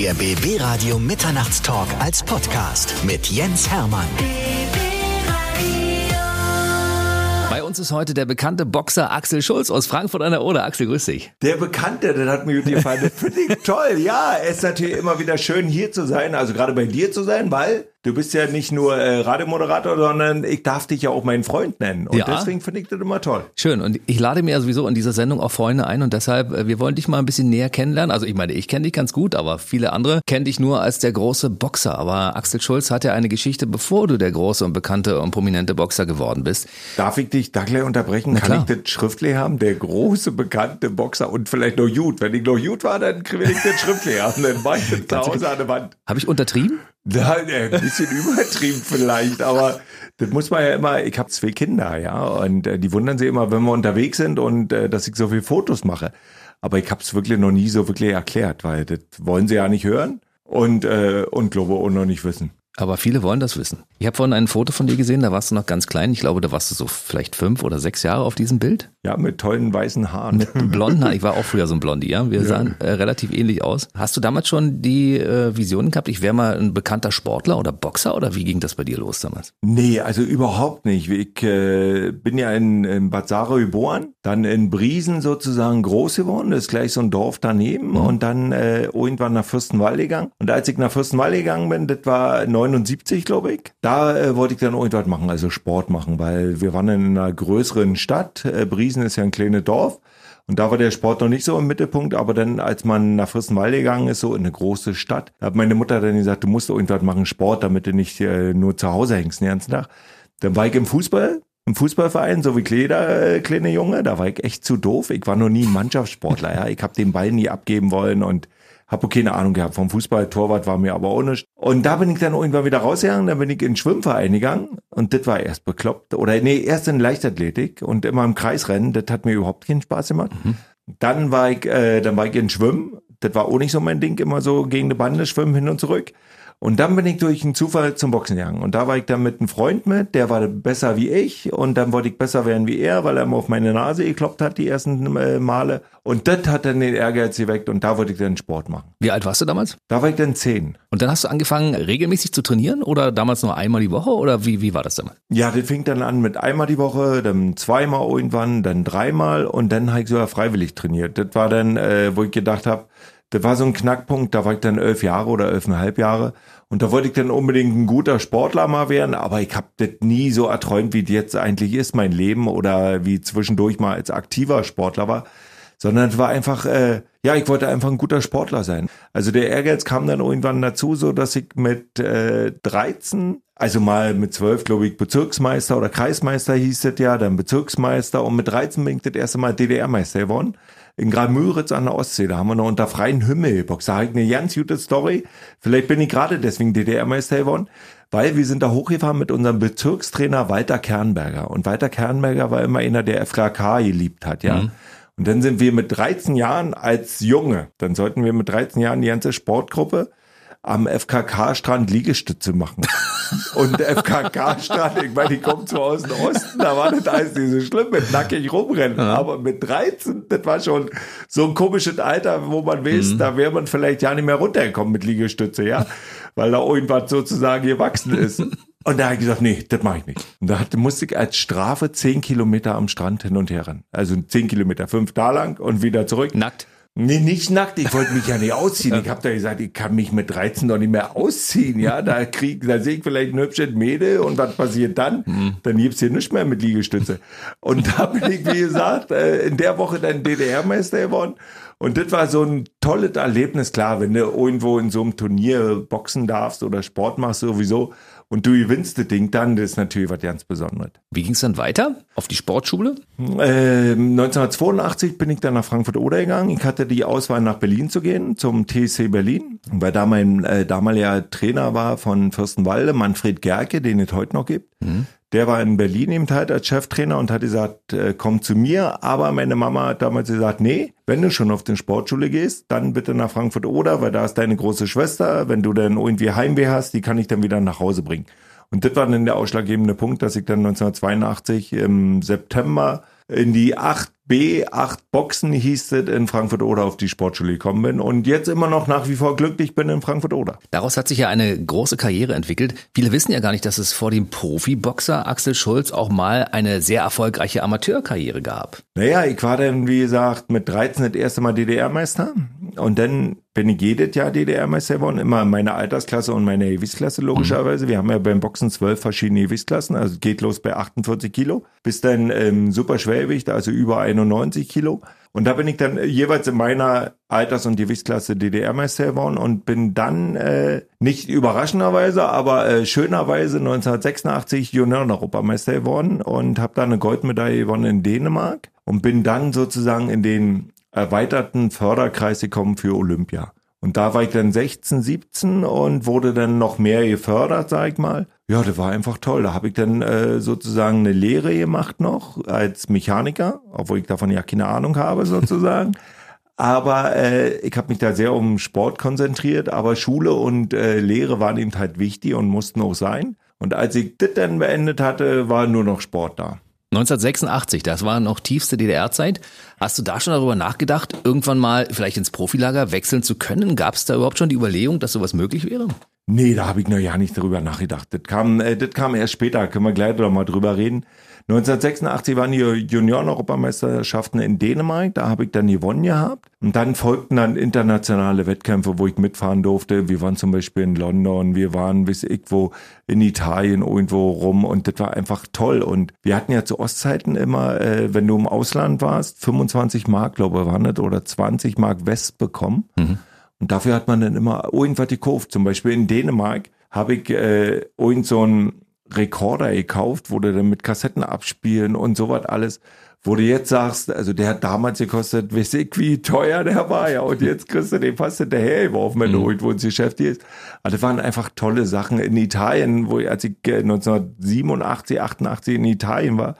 Der BB Radio Mitternachtstalk als Podcast mit Jens Hermann. Bei uns ist heute der bekannte Boxer Axel Schulz aus Frankfurt an der Oder. Axel, grüß dich. Der Bekannte, das hat mir gefallen. Das finde ich toll. Ja, es ist natürlich immer wieder schön, hier zu sein, also gerade bei dir zu sein, weil Du bist ja nicht nur äh, Radiomoderator, sondern ich darf dich ja auch meinen Freund nennen. Und ja. deswegen finde ich das immer toll. Schön. Und ich lade mir ja sowieso in dieser Sendung auch Freunde ein und deshalb, äh, wir wollen dich mal ein bisschen näher kennenlernen. Also ich meine, ich kenne dich ganz gut, aber viele andere kennen dich nur als der große Boxer. Aber Axel Schulz hat ja eine Geschichte, bevor du der große und bekannte und prominente Boxer geworden bist. Darf ich dich da gleich unterbrechen? Na Kann ich das schriftlich haben? Der große, bekannte Boxer und vielleicht noch gut. Wenn ich noch gut war, dann will ich das schriftlich haben. Dann mach ich das zu Hause an der Wand. Habe ich untertrieben? Ja, ein bisschen übertrieben vielleicht, aber das muss man ja immer, ich habe zwei Kinder, ja, und äh, die wundern sich immer, wenn wir unterwegs sind und äh, dass ich so viele Fotos mache. Aber ich habe es wirklich noch nie so wirklich erklärt, weil das wollen sie ja nicht hören und, äh, und glaube auch noch nicht wissen. Aber viele wollen das wissen. Ich habe vorhin ein Foto von dir gesehen, da warst du noch ganz klein. Ich glaube, da warst du so vielleicht fünf oder sechs Jahre auf diesem Bild. Ja, mit tollen weißen Haaren. Mit blonden Haaren. Ich war auch früher so ein Blondie, ja. Wir ja. sahen äh, relativ ähnlich aus. Hast du damals schon die äh, Vision gehabt, ich wäre mal ein bekannter Sportler oder Boxer oder wie ging das bei dir los damals? Nee, also überhaupt nicht. Ich äh, bin ja in, in Bad Sarau geboren, dann in Briesen sozusagen groß geworden. Das ist gleich so ein Dorf daneben. Mhm. Und dann äh, irgendwann nach Fürstenwalde gegangen. Und als ich nach Fürstenwalde gegangen bin, das war 79, glaube ich, da äh, wollte ich dann irgendwas machen, also Sport machen, weil wir waren in einer größeren Stadt. Äh, Briesen ist ja ein kleines Dorf. Und da war der Sport noch nicht so im Mittelpunkt, aber dann, als man nach Fürstenwalde gegangen ist, so in eine große Stadt, da hat meine Mutter dann gesagt, du musst irgendwas machen, Sport, damit du nicht äh, nur zu Hause hängst den ganzen Tag. Dann war ich im Fußball, im Fußballverein, so wie jeder äh, kleine Junge, da war ich echt zu doof. Ich war noch nie Mannschaftssportler, ja. Ich habe den Ball nie abgeben wollen und habe keine Ahnung gehabt vom Fußball. Torwart war mir aber auch nicht. Und da bin ich dann irgendwann wieder rausgegangen, dann bin ich in den Schwimmverein gegangen und das war erst bekloppt. Oder nee, erst in Leichtathletik und immer im Kreisrennen, das hat mir überhaupt keinen Spaß gemacht. Mhm. Dann war ich, äh, dann war ich in Schwimmen. Das war auch nicht so mein Ding, immer so gegen die Bande schwimmen hin und zurück. Und dann bin ich durch einen Zufall zum Boxen gegangen. Und da war ich dann mit einem Freund mit, der war besser wie ich. Und dann wollte ich besser werden wie er, weil er immer auf meine Nase gekloppt hat die ersten äh, Male. Und das hat dann den Ehrgeiz geweckt und da wollte ich dann Sport machen. Wie alt warst du damals? Da war ich dann zehn. Und dann hast du angefangen, regelmäßig zu trainieren oder damals nur einmal die Woche oder wie, wie war das damals? Ja, das fing dann an mit einmal die Woche, dann zweimal irgendwann, dann dreimal und dann habe ich sogar freiwillig trainiert. Das war dann, äh, wo ich gedacht habe, das war so ein Knackpunkt, da war ich dann elf Jahre oder elfeinhalb Jahre. Und da wollte ich dann unbedingt ein guter Sportler mal werden, aber ich habe das nie so erträumt, wie das jetzt eigentlich ist, mein Leben, oder wie zwischendurch mal als aktiver Sportler war. Sondern es war einfach, äh, ja, ich wollte einfach ein guter Sportler sein. Also der Ehrgeiz kam dann irgendwann dazu, so dass ich mit äh, 13, also mal mit 12, glaube ich, Bezirksmeister oder Kreismeister hieß es ja, dann Bezirksmeister und mit 13 bin ich das erste Mal DDR-Meister geworden in Graal-Müritz an der Ostsee. Da haben wir noch unter freiem Himmel geboxt. Da habe ich eine ganz gute Story. Vielleicht bin ich gerade deswegen DDR-Meister geworden, weil wir sind da hochgefahren mit unserem Bezirkstrainer Walter Kernberger. Und Walter Kernberger war immer einer, der FKK geliebt hat, ja. Mhm. Und dann sind wir mit 13 Jahren als Junge, dann sollten wir mit 13 Jahren die ganze Sportgruppe am FKK-Strand Liegestütze machen. Und der FKK-Strand, ich meine, ich komme zwar aus dem Osten, da war das alles nicht so schlimm mit nackig rumrennen. Ja. Aber mit 13, das war schon so ein komisches Alter, wo man weiß, mhm. da wäre man vielleicht ja nicht mehr runtergekommen mit Liegestütze, ja. Weil da irgendwas sozusagen gewachsen ist. Und da habe ich gesagt, nee, das mache ich nicht. Und da musste ich als Strafe zehn Kilometer am Strand hin und her rennen. Also zehn Kilometer, fünf da lang und wieder zurück. Nackt? Nee, nicht nackt. Ich wollte mich ja nicht ausziehen. Ich habe da gesagt, ich kann mich mit 13 noch nicht mehr ausziehen. Ja, da krieg, da sehe ich vielleicht ein hübsches Mädel und was passiert dann? Mhm. Dann gibt's hier nichts mehr mit Liegestütze. Und da bin ich, wie gesagt, äh, in der Woche dann DDR-Meister geworden. Und das war so ein tolles Erlebnis. Klar, wenn du irgendwo in so einem Turnier boxen darfst oder Sport machst sowieso und du gewinnst das Ding dann, das ist natürlich was ganz Besonderes. Wie ging es dann weiter? Auf die Sportschule? Äh, 1982 bin ich dann nach Frankfurt-Oder gegangen. Ich hatte die Auswahl nach Berlin zu gehen, zum TSC Berlin, weil da mein äh, damaliger Trainer war von Fürstenwalde, Manfred Gerke, den es heute noch gibt. Mhm. Der war in Berlin eben halt als Cheftrainer und hat gesagt, äh, komm zu mir. Aber meine Mama hat damals gesagt, nee, wenn du schon auf den Sportschule gehst, dann bitte nach Frankfurt oder, weil da ist deine große Schwester. Wenn du dann irgendwie Heimweh hast, die kann ich dann wieder nach Hause bringen. Und das war dann der ausschlaggebende Punkt, dass ich dann 1982 im September in die 8B, 8 Boxen hieß es in Frankfurt oder auf die Sportschule gekommen bin und jetzt immer noch nach wie vor glücklich bin in Frankfurt oder. Daraus hat sich ja eine große Karriere entwickelt. Viele wissen ja gar nicht, dass es vor dem Profiboxer Axel Schulz auch mal eine sehr erfolgreiche Amateurkarriere gab. Naja, ich war dann, wie gesagt, mit 13 das erste Mal DDR-Meister und dann bin ich jedes Jahr DDR-Meister geworden, immer in meiner Altersklasse und meiner Gewichtsklasse logischerweise. Mhm. Wir haben ja beim Boxen zwölf verschiedene Gewichtsklassen, also geht los bei 48 Kilo bis dann ähm, super Schwergewicht, also über 91 Kilo. Und da bin ich dann jeweils in meiner Alters- und Gewichtsklasse DDR-Meister geworden und bin dann äh, nicht überraschenderweise, aber äh, schönerweise 1986 Junioren-Europameister geworden und habe da eine Goldmedaille gewonnen in Dänemark und bin dann sozusagen in den erweiterten Förderkreis gekommen für Olympia. Und da war ich dann 16, 17 und wurde dann noch mehr gefördert, sag ich mal. Ja, das war einfach toll. Da habe ich dann äh, sozusagen eine Lehre gemacht noch als Mechaniker, obwohl ich davon ja keine Ahnung habe sozusagen. aber äh, ich habe mich da sehr um Sport konzentriert, aber Schule und äh, Lehre waren eben halt wichtig und mussten auch sein. Und als ich das dann beendet hatte, war nur noch Sport da. 1986, das war noch tiefste DDR-Zeit. Hast du da schon darüber nachgedacht, irgendwann mal vielleicht ins Profilager wechseln zu können? Gab es da überhaupt schon die Überlegung, dass sowas möglich wäre? Nee, da habe ich noch ja nicht drüber nachgedacht. Das kam, äh, das kam erst später, können wir gleich noch mal drüber reden. 1986 waren die Junioren-Europameisterschaften in Dänemark, da habe ich dann gewonnen gehabt. Und dann folgten dann internationale Wettkämpfe, wo ich mitfahren durfte. Wir waren zum Beispiel in London, wir waren bis irgendwo in Italien irgendwo rum und das war einfach toll. Und wir hatten ja zu Ostzeiten immer, äh, wenn du im Ausland warst, 25 Mark, glaube ich, waren das, oder 20 Mark West bekommen. Mhm. Und dafür hat man dann immer irgendwas gekauft. Zum Beispiel in Dänemark habe ich äh, irgend so einen Rekorder gekauft, wo du dann mit Kassetten abspielen und sowas alles. Wo du jetzt sagst, also der hat damals gekostet, weiß ich, wie teuer der war, ja, und jetzt kriegst du den fast hinterhergeworfen, wenn mhm. du irgendwo ins Geschäft gehst. Also das waren einfach tolle Sachen. In Italien, wo ich, als ich 1987, äh, 88 in Italien war,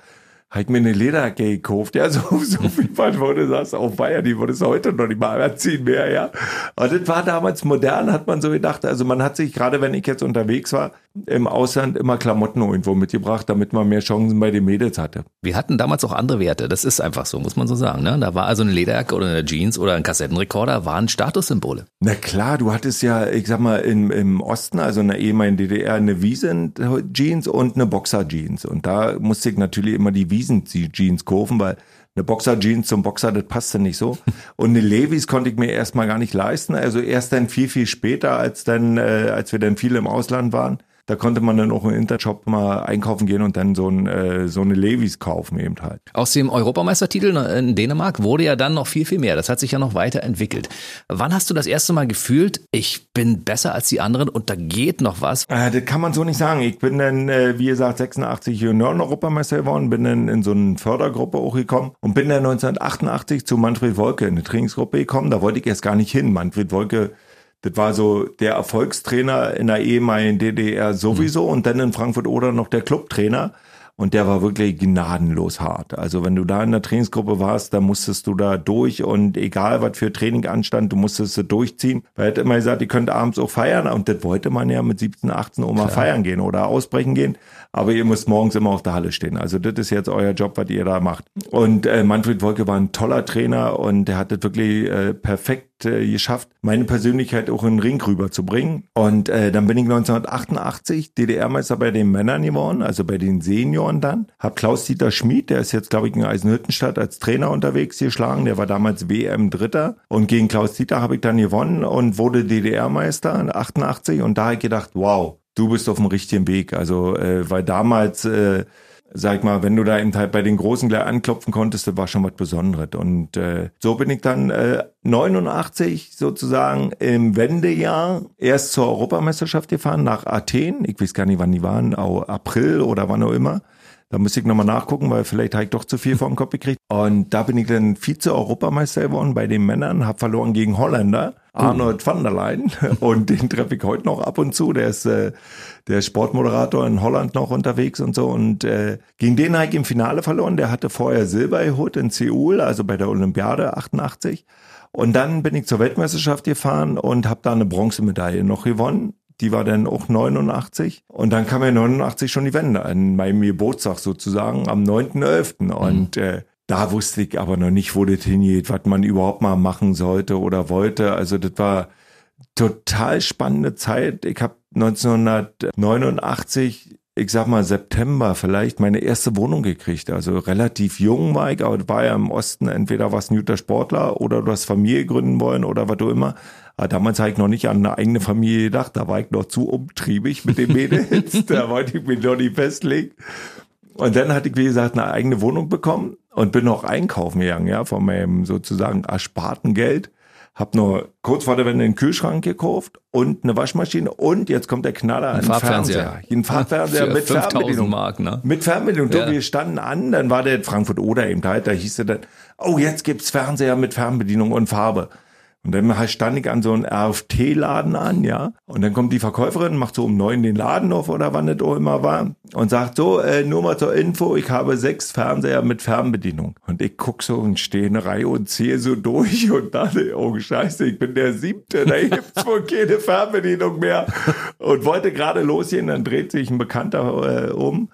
habe ich mir eine Lederjacke gekauft, ja, so, so viel wo du sagst, auf Bayern, die würde es heute noch nicht mal anziehen mehr, ja. Aber das war damals modern, hat man so gedacht, also man hat sich, gerade wenn ich jetzt unterwegs war, im Ausland immer Klamotten irgendwo mitgebracht, damit man mehr Chancen bei den Mädels hatte. Wir hatten damals auch andere Werte, das ist einfach so, muss man so sagen, ne? Da war also eine Lederjacke oder eine Jeans oder ein Kassettenrekorder, waren Statussymbole. Na klar, du hattest ja, ich sag mal, im, im Osten, also in der ehemaligen DDR, eine Wiesen-Jeans und eine Boxer-Jeans. Und da musste ich natürlich immer die Wiesen Wiesen-Jeans kaufen, weil eine Boxer-Jeans zum Boxer, das passte nicht so. Und eine Levis konnte ich mir erstmal gar nicht leisten. Also erst dann viel, viel später, als dann, äh, als wir dann viel im Ausland waren. Da konnte man dann auch im Intershop mal einkaufen gehen und dann so, ein, äh, so eine Levis kaufen eben halt. Aus dem Europameistertitel in Dänemark wurde ja dann noch viel, viel mehr. Das hat sich ja noch weiterentwickelt. Wann hast du das erste Mal gefühlt, ich bin besser als die anderen und da geht noch was? Äh, das kann man so nicht sagen. Ich bin dann, äh, wie gesagt, 86 Junioren-Europameister geworden, bin dann in so eine Fördergruppe auch gekommen und bin dann 1988 zu Manfred Wolke in eine Trainingsgruppe gekommen. Da wollte ich erst gar nicht hin. Manfred Wolke das war so der Erfolgstrainer in der ehemaligen DDR sowieso mhm. und dann in Frankfurt oder noch der Clubtrainer. Und der war wirklich gnadenlos hart. Also wenn du da in der Trainingsgruppe warst, dann musstest du da durch und egal was für Training anstand, du musstest es durchziehen. Weil er hat immer gesagt, ihr könnt abends auch feiern und das wollte man ja mit 17, 18 Uhr mal feiern gehen oder ausbrechen gehen. Aber ihr müsst morgens immer auf der Halle stehen. Also das ist jetzt euer Job, was ihr da macht. Und äh, Manfred Wolke war ein toller Trainer und der hat das wirklich äh, perfekt äh, geschafft, meine Persönlichkeit auch in den Ring rüberzubringen. Und äh, dann bin ich 1988 DDR-Meister bei den Männern geworden, also bei den Senioren dann. Hab Klaus-Dieter Schmid, der ist jetzt, glaube ich, in Eisenhüttenstadt als Trainer unterwegs geschlagen. Der war damals WM-Dritter. Und gegen Klaus-Dieter habe ich dann gewonnen und wurde DDR-Meister 88. Und da habe ich gedacht, wow, du bist auf dem richtigen Weg. Also, äh, weil damals... Äh, sag ich mal, wenn du da eben halt bei den Großen gleich anklopfen konntest, das war schon was Besonderes. Und äh, so bin ich dann äh, 89 sozusagen im Wendejahr erst zur Europameisterschaft gefahren nach Athen. Ich weiß gar nicht, wann die waren, auch April oder wann auch immer. Da müsste ich nochmal nachgucken, weil vielleicht habe ich doch zu viel vor dem Kopf gekriegt. Und da bin ich dann Vize-Europameister geworden bei den Männern, habe verloren gegen Holländer, Arnold van der Leyen. Und den treffe ich heute noch ab und zu. Der ist äh, der Sportmoderator in Holland noch unterwegs und so. Und äh, gegen den habe ich im Finale verloren. Der hatte vorher Silber geholt in Seoul, also bei der Olympiade 88. Und dann bin ich zur Weltmeisterschaft gefahren und habe da eine Bronzemedaille noch gewonnen. Die war dann auch 89. Und dann kam ja 89 schon die Wende an meinem Geburtstag sozusagen am 9.11. Und mhm. äh, da wusste ich aber noch nicht, wo das hingeht, was man überhaupt mal machen sollte oder wollte. Also das war total spannende Zeit. Ich habe 1989 ich sag mal September vielleicht meine erste Wohnung gekriegt. Also relativ jung war ich, aber war ja im Osten entweder was ein guter Sportler oder du hast Familie gründen wollen oder was du immer. Aber damals habe ich noch nicht an eine eigene Familie gedacht. Da war ich noch zu umtriebig mit den Mädels. da wollte ich mich noch nicht festlegen. Und dann hatte ich, wie gesagt, eine eigene Wohnung bekommen und bin noch einkaufen gegangen, ja, von meinem sozusagen ersparten Geld. Hab nur kurz vor der Wende einen Kühlschrank gekauft und eine Waschmaschine und jetzt kommt der Knaller, ein, ein Fernseher. Ein Farbfernseher mit Fernbedienung. Mark, ne? Mit Fernbedienung. Ja. Wir standen an, dann war der Frankfurt Oder eben halt, da hieß er dann, oh, jetzt gibt's Fernseher mit Fernbedienung und Farbe. Und dann stand ich an so einem RFT-Laden an, ja. Und dann kommt die Verkäuferin, macht so um neun den Laden auf oder wann das auch immer war und sagt so, äh, nur mal zur Info, ich habe sechs Fernseher mit Fernbedienung. Und ich guck so und stehe in Reihe und ziehe so durch und dachte, oh Scheiße, ich bin der Siebte, da gibt's wohl keine Fernbedienung mehr. Und wollte gerade losgehen, dann dreht sich ein Bekannter äh, um,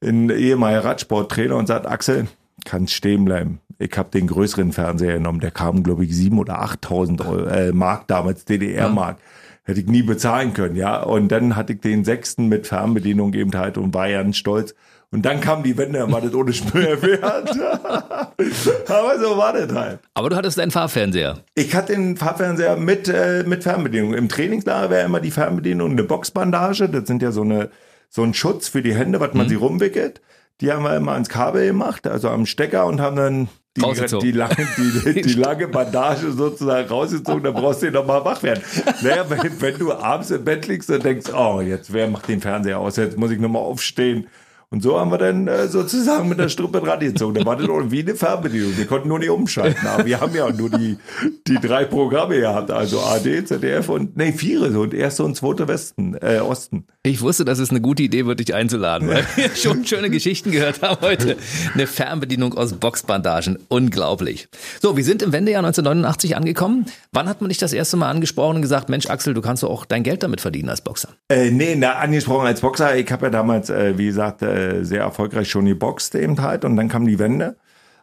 ein ehemaliger Radsporttrainer und sagt, Axel, kannst stehen bleiben ich habe den größeren Fernseher genommen, der kam, glaube ich, sieben oder 8.000 äh, Mark damals, DDR-Mark. Hätte ich nie bezahlen können, ja. Und dann hatte ich den sechsten mit Fernbedienung eben halt und war ganz stolz. Und dann kam die Wende, dann war das ohne Steuerwert. Aber so war das halt. Aber du hattest einen Farbfernseher. Ich hatte den Farbfernseher mit, äh, mit Fernbedienung. Im Trainingslager wäre immer die Fernbedienung eine Boxbandage. Das sind ja so eine, so ein Schutz für die Hände, was man mhm. sie rumwickelt. Die haben wir immer ans Kabel gemacht, also am Stecker und haben dann die, die, lange, die, die, lange Bandage sozusagen rausgezogen, dann brauchst du ja nochmal wach werden. Naja, wenn, wenn du abends im Bett liegst und denkst, oh, jetzt wer macht den Fernseher aus, jetzt muss ich nochmal aufstehen und so haben wir dann äh, sozusagen mit der Strippe dran gezogen. Da war das wie eine Fernbedienung. Wir konnten nur nicht umschalten. Aber wir haben ja nur die, die drei Programme gehabt. Also AD, ZDF und, nee, vier so und erste und zweite Westen, äh, Osten. Ich wusste, dass es eine gute Idee wird, dich einzuladen, weil wir schon schöne Geschichten gehört haben heute. Eine Fernbedienung aus Boxbandagen. Unglaublich. So, wir sind im Wendejahr 1989 angekommen. Wann hat man dich das erste Mal angesprochen und gesagt, Mensch, Axel, du kannst doch auch dein Geld damit verdienen als Boxer? Äh, nee, na, angesprochen als Boxer. Ich habe ja damals, äh, wie gesagt, äh, sehr erfolgreich schon geboxt eben halt und dann kam die Wende.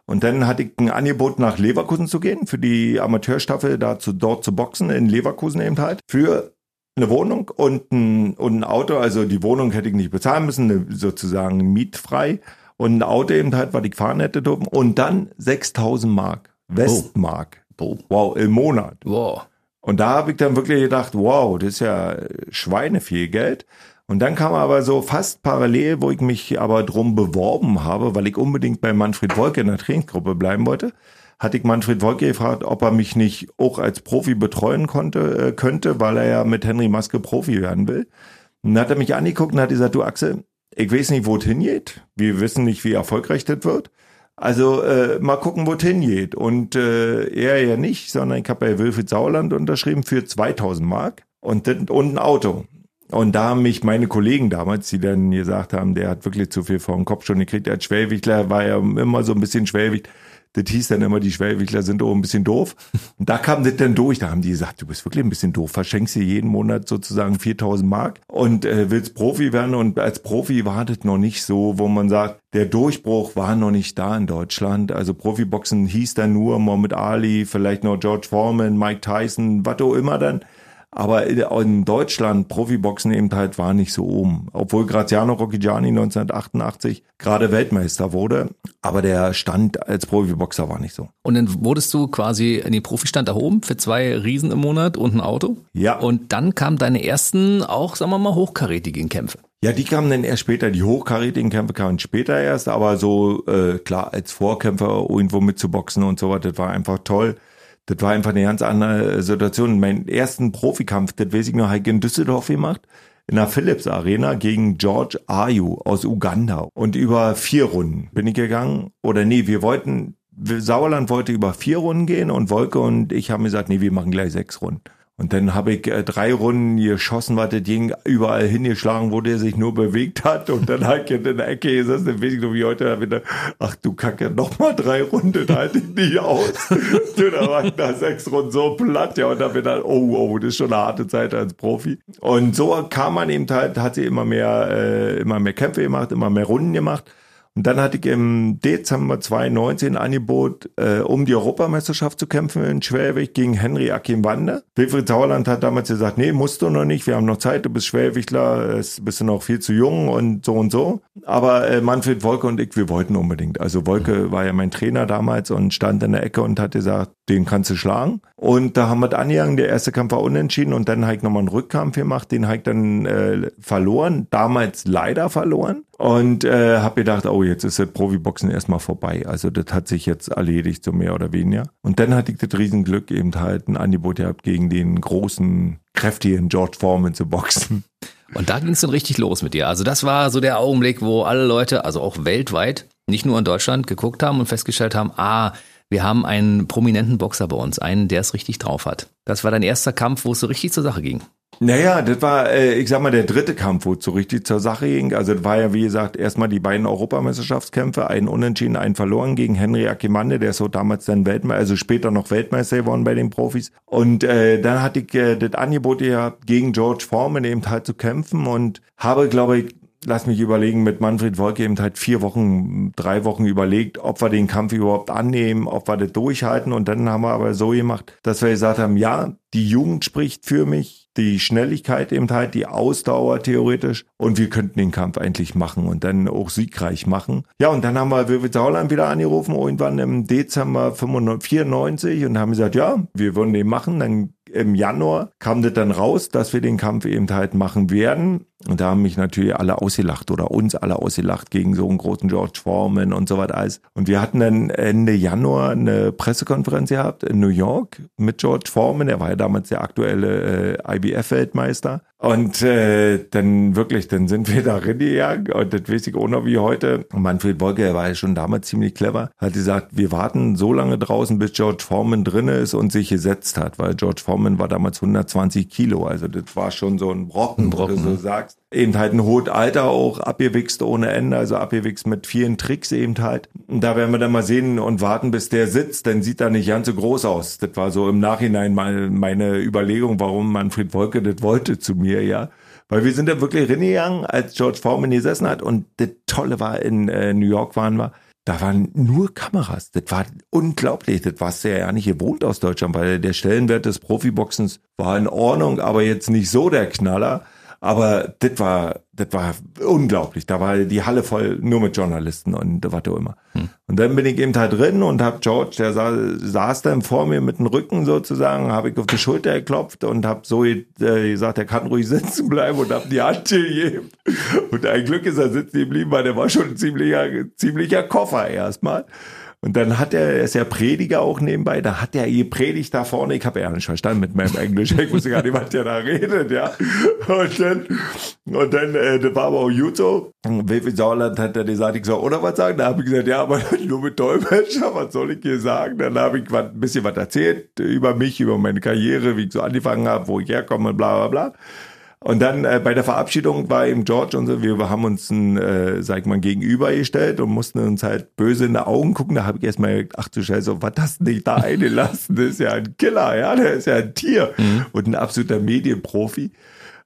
Und dann hatte ich ein Angebot nach Leverkusen zu gehen, für die Amateurstaffel da zu, dort zu boxen, in Leverkusen eben halt, für eine Wohnung und ein, und ein Auto. Also die Wohnung hätte ich nicht bezahlen müssen, sozusagen mietfrei. Und ein Auto eben halt, was ich fahren hätte dürfen. Und dann 6000 Mark, Westmark. Oh. Wow, im Monat. Wow. Und da habe ich dann wirklich gedacht, wow, das ist ja Schweineviel Geld. Und dann kam aber so fast parallel, wo ich mich aber drum beworben habe, weil ich unbedingt bei Manfred Wolke in der Trainingsgruppe bleiben wollte, hatte ich Manfred Wolke gefragt, ob er mich nicht auch als Profi betreuen konnte, äh, könnte, weil er ja mit Henry Maske Profi werden will. Und dann hat er mich angeguckt und hat gesagt, du Axel, ich weiß nicht, wo es hingeht. Wir wissen nicht, wie erfolgreich das wird. Also äh, mal gucken, wo es hingeht. Und äh, er ja nicht, sondern ich habe bei Wilfried Sauerland unterschrieben für 2000 Mark und, und ein Auto. Und da haben mich meine Kollegen damals, die dann gesagt haben, der hat wirklich zu viel vor dem Kopf schon gekriegt. Der hat Schwellwichtler, war ja immer so ein bisschen Schwellwicht. Das hieß dann immer, die Schwellwichtler sind auch ein bisschen doof. Und da kam das dann durch. Da haben die gesagt, du bist wirklich ein bisschen doof. Verschenkst dir jeden Monat sozusagen 4000 Mark und äh, willst Profi werden. Und als Profi war das noch nicht so, wo man sagt, der Durchbruch war noch nicht da in Deutschland. Also Profiboxen hieß dann nur Mohammed Ali, vielleicht noch George Foreman, Mike Tyson, was auch immer dann. Aber in Deutschland Profiboxen eben halt war nicht so oben. Obwohl Graziano Rocchigiani 1988 gerade Weltmeister wurde. Aber der Stand als Profiboxer war nicht so. Und dann wurdest du quasi in den Profistand erhoben für zwei Riesen im Monat und ein Auto. Ja. Und dann kamen deine ersten auch, sagen wir mal, hochkarätigen Kämpfe. Ja, die kamen dann erst später, die hochkarätigen Kämpfe kamen später erst, aber so äh, klar als Vorkämpfer irgendwo mitzuboxen und so weiter, das war einfach toll. Das war einfach eine ganz andere Situation. Mein ersten Profikampf, das weiß ich noch, habe ich in Düsseldorf gemacht, in der Philips Arena gegen George Ayu aus Uganda. Und über vier Runden bin ich gegangen. Oder nee, wir wollten, Sauerland wollte über vier Runden gehen und Wolke und ich haben gesagt, nee, wir machen gleich sechs Runden. Und dann habe ich äh, drei Runden geschossen, was das Ding überall hingeschlagen, wo der sich nur bewegt hat. Und dann halt in der Ecke gesessen, dann weiß ich noch wie heute, da wieder, ach du Kacke, noch mal drei Runden, da halte ich nie aus. du, da war ich nach sechs Runden so platt, ja, und dann bin dann, oh, oh, das ist schon eine harte Zeit als Profi. Und so kam man eben halt, hat sie immer mehr, äh, immer mehr Kämpfe gemacht, immer mehr Runden gemacht. Und dann hatte ich im Dezember 2019 ein Angebot, äh, um die Europameisterschaft zu kämpfen in Schwergewicht gegen Henry Akinwande. Wilfried Sauerland hat damals gesagt, nee, musst du noch nicht, wir haben noch Zeit, du bist Schwergewichtler, bist du noch viel zu jung und so und so. Aber äh, Manfred Wolke und ich, wir wollten unbedingt. Also Wolke war ja mein Trainer damals und stand in der Ecke und hat gesagt, den kannst du schlagen. Und da haben wir angegangen, der erste Kampf war unentschieden und dann habe ich nochmal einen Rückkampf gemacht, den habe ich dann äh, verloren, damals leider verloren. Und äh, habe gedacht, oh, jetzt ist das Profiboxen erstmal vorbei. Also das hat sich jetzt erledigt, so mehr oder weniger. Und dann hatte ich das Riesenglück, eben halt ein Angebot gehabt, gegen den großen, kräftigen George Foreman zu boxen. Und da ging es dann richtig los mit dir. Also das war so der Augenblick, wo alle Leute, also auch weltweit, nicht nur in Deutschland, geguckt haben und festgestellt haben, ah, wir haben einen prominenten Boxer bei uns, einen, der es richtig drauf hat. Das war dein erster Kampf, wo es so richtig zur Sache ging. Naja, das war, äh, ich sag mal, der dritte Kampf, wo es so richtig zur Sache ging. Also das war ja, wie gesagt, erstmal die beiden Europameisterschaftskämpfe, einen unentschieden, einen verloren gegen Henry Akimande, der so damals dann Weltmeister, also später noch Weltmeister geworden bei den Profis. Und äh, dann hatte ich äh, das Angebot ja gegen George Foreman eben halt zu kämpfen und habe, glaube ich, lass mich überlegen, mit Manfred Wolke eben halt vier Wochen, drei Wochen überlegt, ob wir den Kampf überhaupt annehmen, ob wir das durchhalten. Und dann haben wir aber so gemacht, dass wir gesagt haben, ja, die Jugend spricht für mich, die Schnelligkeit eben halt, die Ausdauer theoretisch und wir könnten den Kampf eigentlich machen und dann auch siegreich machen. Ja, und dann haben wir Wilfried Sauerland wieder angerufen, irgendwann im Dezember 94 und haben gesagt, ja, wir würden den machen. Dann im Januar kam das dann raus, dass wir den Kampf eben halt machen werden. Und da haben mich natürlich alle ausgelacht oder uns alle ausgelacht gegen so einen großen George Foreman und so weiter alles. Und wir hatten dann Ende Januar eine Pressekonferenz gehabt in New York mit George Foreman. Er war ja damals der aktuelle äh, IBF-Weltmeister. Und äh, dann wirklich, dann sind wir da reingegangen und das weiß ich auch noch wie heute. Manfred Wolke, der war ja schon damals ziemlich clever, hat gesagt, wir warten so lange draußen, bis George Foreman drinne ist und sich gesetzt hat, weil George Foreman war damals 120 Kilo, also das war schon so ein Brocken, ein Brocken. wo du so sagst eben halt ein hohes Alter auch abgewichst ohne Ende, also abgewichst mit vielen Tricks eben halt. Und da werden wir dann mal sehen und warten, bis der sitzt, dann sieht er nicht ganz so groß aus. Das war so im Nachhinein meine Überlegung, warum Manfred Wolke das wollte zu mir, ja. Weil wir sind da wirklich reingegangen, als George Foreman gesessen hat und das Tolle war, in äh, New York waren wir, da waren nur Kameras. Das war unglaublich. Das war ja ja nicht gewohnt aus Deutschland, weil der Stellenwert des Profiboxens war in Ordnung, aber jetzt nicht so der Knaller. Aber das war, das war unglaublich. Da war die Halle voll nur mit Journalisten und was auch immer. Hm. Und dann bin ich eben da drin und hab George, der saß, saß dann vor mir mit dem Rücken sozusagen, habe ich auf die Schulter geklopft und hab so äh, gesagt, er kann ruhig sitzen bleiben und hab die Hand gegeben. Und ein Glück ist er sitzen geblieben, weil der war schon ein ziemlicher, ziemlicher Koffer erstmal. Und dann hat er, er ist ja Prediger auch nebenbei, da hat er gepredigt da vorne. Ich habe ja nicht verstanden mit meinem Englisch. Ich wusste gar nicht, was der da redet, ja. Und dann, und dann, äh, das war aber auch gut so. Wilfried Sauerland hat dann gesagt, ich soll oder was sagen. Da habe ich gesagt, ja, aber nur mit Dolmetscher, was soll ich hier sagen? Dann habe ich ein bisschen was erzählt über mich, über meine Karriere, wie ich so angefangen habe, wo ich herkomme bla bla bla. Und dann äh, bei der Verabschiedung war eben George und so, wir haben uns ein, äh, sag ich mal, gegenübergestellt und mussten uns halt böse in die Augen gucken. Da habe ich erstmal gedacht, ach du Scheiße, was das nicht da eingelassen? Das ist ja ein Killer, ja, der ist ja ein Tier mhm. und ein absoluter Medienprofi.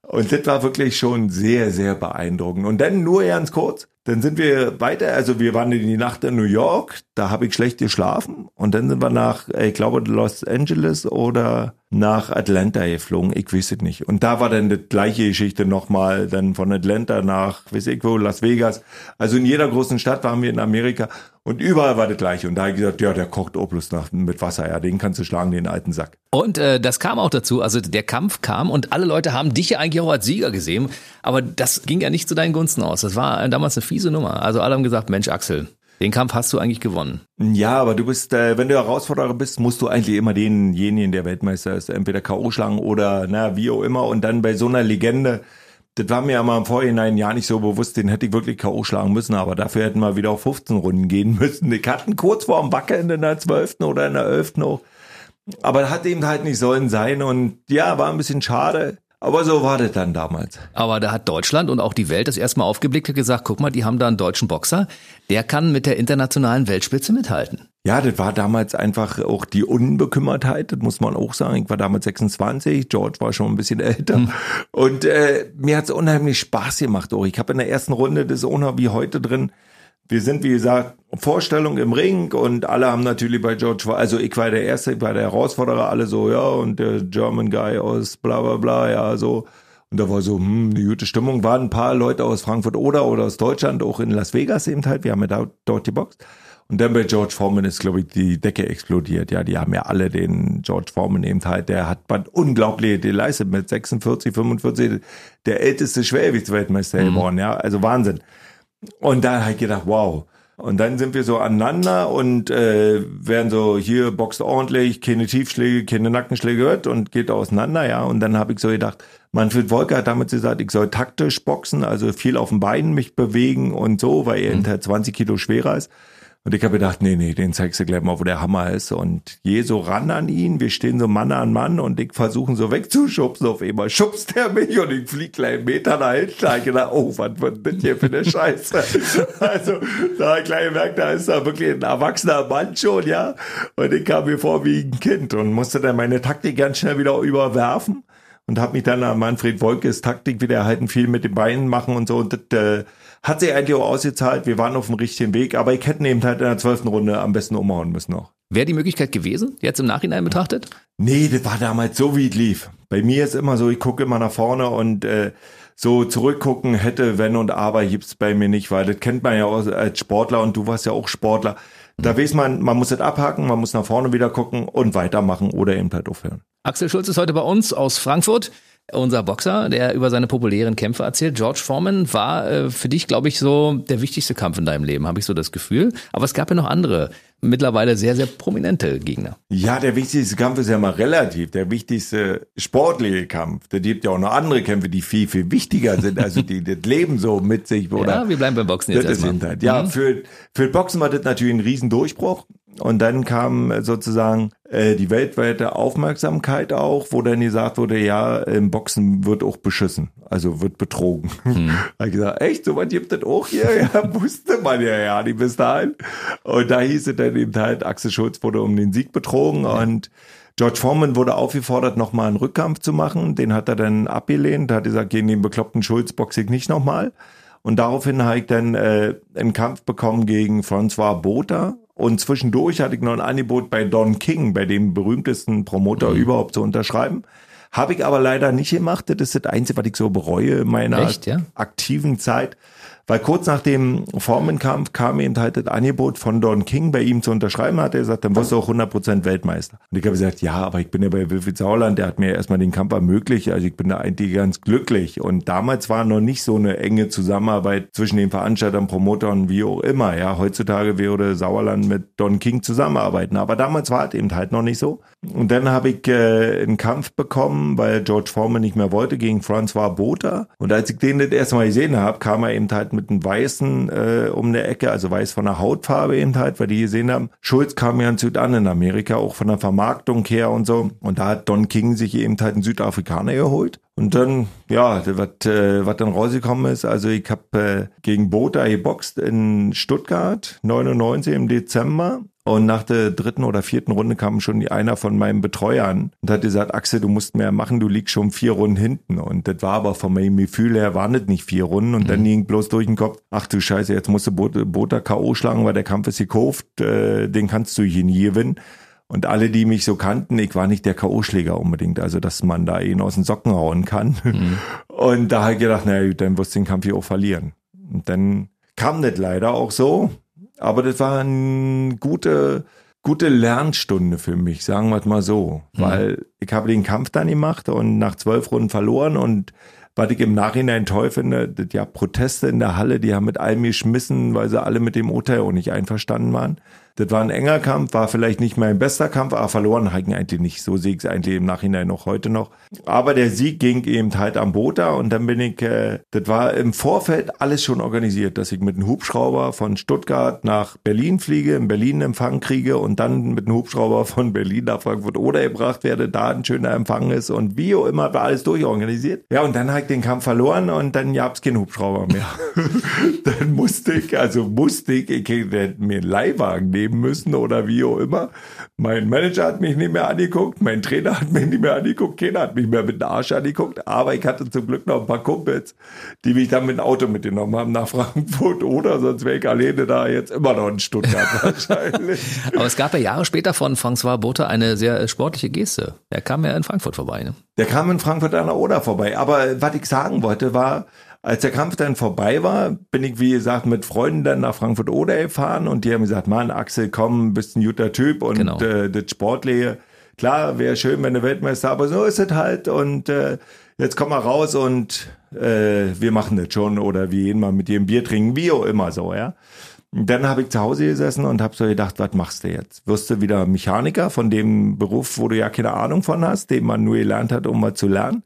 Und das war wirklich schon sehr, sehr beeindruckend. Und dann nur ganz kurz, dann sind wir weiter, also wir waren in die Nacht in New York, da habe ich schlecht geschlafen und dann sind wir nach, ich glaube, Los Angeles oder nach Atlanta geflogen, ich weiß es nicht. Und da war dann die gleiche Geschichte nochmal, dann von Atlanta nach, weiß ich wo, Las Vegas. Also in jeder großen Stadt waren wir in Amerika und überall war das gleiche. Und da habe ich gesagt, ja, der kocht Oblus nach, mit Wasser, ja, den kannst du schlagen, den alten Sack. Und äh, das kam auch dazu, also der Kampf kam und alle Leute haben dich ja eigentlich auch als Sieger gesehen, aber das ging ja nicht zu deinen Gunsten aus. Das war damals eine fiese Nummer. Also alle haben gesagt, Mensch, Axel, den Kampf hast du eigentlich gewonnen. Ja, aber du bist, äh, wenn du Herausforderer bist, musst du eigentlich immer denjenigen, der Weltmeister ist, entweder K.O. schlagen oder na, wie auch immer. Und dann bei so einer Legende, das war mir ja mal im Vorhinein ja nicht so bewusst, den hätte ich wirklich K.O. schlagen müssen, aber dafür hätten wir wieder auf 15 Runden gehen müssen. Ich hatte kurz vor dem Wackeln in der 12. oder in der 11. noch. Aber hat eben halt nicht sollen sein und ja, war ein bisschen schade. Aber so war das dann damals. Aber da hat Deutschland und auch die Welt das erstmal aufgeblickt und gesagt, guck mal, die haben da einen deutschen Boxer, der kann mit der internationalen Weltspitze mithalten. Ja, das war damals einfach auch die Unbekümmertheit, das muss man auch sagen. Ich war damals 26, George war schon ein bisschen älter. Hm. Und äh, mir hat's unheimlich Spaß gemacht. Auch. Ich habe in der ersten Runde das auch noch wie heute drin, wir sind, wie gesagt, Vorstellung im Ring und alle haben natürlich bei George, also ich war der Erste, ich war der Herausforderer, alle so, ja, und der German Guy aus bla bla bla, ja, so. Und da war so, hm, eine gute Stimmung. Waren ein paar Leute aus Frankfurt oder oder aus Deutschland, auch in Las Vegas eben halt. Wir haben ja da, dort die Box. Und dann bei George Foreman ist, glaube ich, die Decke explodiert. Ja, die haben ja alle den George Foreman eben halt. Der hat man unglaubliche geleistet mit 46, 45, der älteste Schwergewichtsweltmeister mhm. geworden. Ja, also Wahnsinn. Und da habe ich gedacht, wow. Und dann sind wir so aneinander und äh, werden so hier boxt ordentlich, keine Tiefschläge, keine Nackenschläge hört und geht auseinander, ja. Und dann habe ich so gedacht, Manfred Wolker hat damals gesagt, ich soll taktisch boxen, also viel auf den Beinen mich bewegen und so, weil er mhm. hinter 20 Kilo schwerer ist. Und ich habe gedacht, nee, nee, den zeigst du gleich mal, wo der Hammer ist. Und je so ran an ihn, wir stehen so Mann an Mann und ich versuche so wegzuschubsen. Auf einmal schubst der mich und ich flieg gleich einen Meter dahin. Da ich gedacht, oh, was wird das hier für eine Scheiße? also, da ich gleich gemerkt, da ist da wirklich ein erwachsener Mann schon, ja. Und ich kam mir vor wie ein Kind und musste dann meine Taktik ganz schnell wieder überwerfen und habe mich dann an Manfred Wolkes Taktik wieder erhalten, viel mit den Beinen machen und so. Und das, äh, hat sich eigentlich auch ausgezahlt. Wir waren auf dem richtigen Weg, aber ich hätte eben halt in der zwölften Runde am besten umhauen müssen noch. Wäre die Möglichkeit gewesen, jetzt im Nachhinein betrachtet? Nee, das war damals so, wie es lief. Bei mir ist immer so, ich gucke immer nach vorne und äh, so zurückgucken hätte, wenn und aber gibt's bei mir nicht, weil das kennt man ja auch als Sportler und du warst ja auch Sportler. Da weiß man, man muss es abhaken, man muss nach vorne wieder gucken und weitermachen oder eben halt aufhören. Axel Schulz ist heute bei uns aus Frankfurt unser Boxer, der über seine populären Kämpfe erzählt. George Foreman war äh, für dich, glaube ich, so der wichtigste Kampf in deinem Leben, habe ich so das Gefühl. Aber es gab ja noch andere, mittlerweile sehr, sehr prominente Gegner. Ja, der wichtigste Kampf ist ja mal relativ. Der wichtigste sportliche Kampf. Da gibt ja auch noch andere Kämpfe, die viel, viel wichtiger sind, also die das Leben so mit sich, oder? Ja, wir bleiben beim Boxen jetzt erstmal. Ja, mhm. für, für Boxen war das natürlich ein Riesendurchbruch. Und dann kam sozusagen äh, die weltweite Aufmerksamkeit auch, wo dann gesagt wurde, ja, im Boxen wird auch beschissen, also wird betrogen. Hm. da ich gesagt, echt, so was gibt es auch hier? Ja, wusste man ja ja nicht bis dahin. Und da hieß es dann eben halt, Axel Schulz wurde um den Sieg betrogen ja. und George Foreman wurde aufgefordert, nochmal einen Rückkampf zu machen. Den hat er dann abgelehnt. Da hat gesagt, gegen den bekloppten Schulz boxe ich nicht nochmal. Und daraufhin habe ich dann äh, einen Kampf bekommen gegen François Botha. Und zwischendurch hatte ich noch ein Angebot bei Don King, bei dem berühmtesten Promoter mhm. überhaupt zu unterschreiben. Habe ich aber leider nicht gemacht. Das ist das Einzige, was ich so bereue in meiner Echt, ja? aktiven Zeit. Weil kurz nach dem Formenkampf kam eben halt das Angebot von Don King, bei ihm zu unterschreiben, hat er gesagt, dann wirst du auch 100% Weltmeister. Und ich habe gesagt, ja, aber ich bin ja bei Wilfried Sauerland, der hat mir erstmal den Kampf ermöglicht, also ich bin da eigentlich ganz glücklich. Und damals war noch nicht so eine enge Zusammenarbeit zwischen den Veranstaltern, Promotern, wie auch immer. Ja, heutzutage würde Sauerland mit Don King zusammenarbeiten, aber damals war es eben halt noch nicht so. Und dann habe ich äh, einen Kampf bekommen, weil George Foreman nicht mehr wollte, gegen François Botha. Und als ich den das erste Mal gesehen habe, kam er eben halt mit einem Weißen äh, um der Ecke, also weiß von der Hautfarbe eben halt, weil die gesehen haben, Schulz kam ja in Südan in Amerika, auch von der Vermarktung her und so. Und da hat Don King sich eben halt einen Südafrikaner geholt. Und dann, ja, was äh, was dann rausgekommen ist, also ich habe äh, gegen Botha geboxt in Stuttgart, 99 im Dezember. Und nach der dritten oder vierten Runde kam schon einer von meinen Betreuern und hat gesagt, Axel, du musst mehr machen, du liegst schon vier Runden hinten. Und das war aber von meinem Gefühl her, waren das nicht vier Runden. Und mhm. dann ging bloß durch den Kopf, ach du Scheiße, jetzt musst du Bota K.O. schlagen, weil der Kampf ist gekauft, äh, den kannst du hier nie gewinnen. Und alle, die mich so kannten, ich war nicht der K.O.-Schläger unbedingt, also dass man da ihn aus den Socken hauen kann. Mhm. Und da habe ich gedacht, naja, dann wirst du den Kampf hier auch verlieren. Und dann kam das leider auch so. Aber das war eine gute, gute Lernstunde für mich, sagen wir es mal so. Mhm. Weil ich habe den Kampf dann gemacht und nach zwölf Runden verloren und was ich im Nachhinein toll finde, das ja Proteste in der Halle, die haben mit allem geschmissen, weil sie alle mit dem Urteil auch nicht einverstanden waren. Das war ein enger Kampf, war vielleicht nicht mein bester Kampf, aber verloren habe ich eigentlich nicht. So sehe ich es eigentlich im Nachhinein noch heute noch. Aber der Sieg ging eben halt am Bota und dann bin ich, äh, das war im Vorfeld alles schon organisiert, dass ich mit einem Hubschrauber von Stuttgart nach Berlin fliege, in Berlin Empfang kriege und dann mit einem Hubschrauber von Berlin nach Frankfurt oder gebracht werde, da ein schöner Empfang ist und wie auch immer, war alles durchorganisiert. Ja, und dann habe ich den Kampf verloren und dann gab's keinen Hubschrauber mehr. dann musste ich, also musste ich, ich hätte mir einen Leihwagen nehmen müssen oder wie auch immer. Mein Manager hat mich nicht mehr angeguckt, mein Trainer hat mich nicht mehr angeguckt, keiner hat mich mehr mit dem Arsch angeguckt, aber ich hatte zum Glück noch ein paar Kumpels, die mich dann mit dem Auto mitgenommen haben nach Frankfurt oder sonst wäre ich alleine da jetzt immer noch in Stuttgart wahrscheinlich. aber es gab ja Jahre später von François Botha eine sehr sportliche Geste. Er kam ja in Frankfurt vorbei. Ne? Der kam in Frankfurt an der Oder vorbei. Aber was ich sagen wollte, war, als der Kampf dann vorbei war, bin ich, wie gesagt, mit Freunden dann nach Frankfurt Oder gefahren und die haben gesagt, Mann, Axel, komm, bist ein guter Typ und genau. äh, das Sportliche, klar, wäre schön, wenn du Weltmeister, aber so ist es halt und äh, jetzt komm mal raus und äh, wir machen das schon oder wir gehen mal mit dir ein Bier trinken, wie auch immer so, ja. Dann habe ich zu Hause gesessen und habe so gedacht, was machst du jetzt? Wirst du wieder Mechaniker von dem Beruf, wo du ja keine Ahnung von hast, den man nur gelernt hat, um mal zu lernen?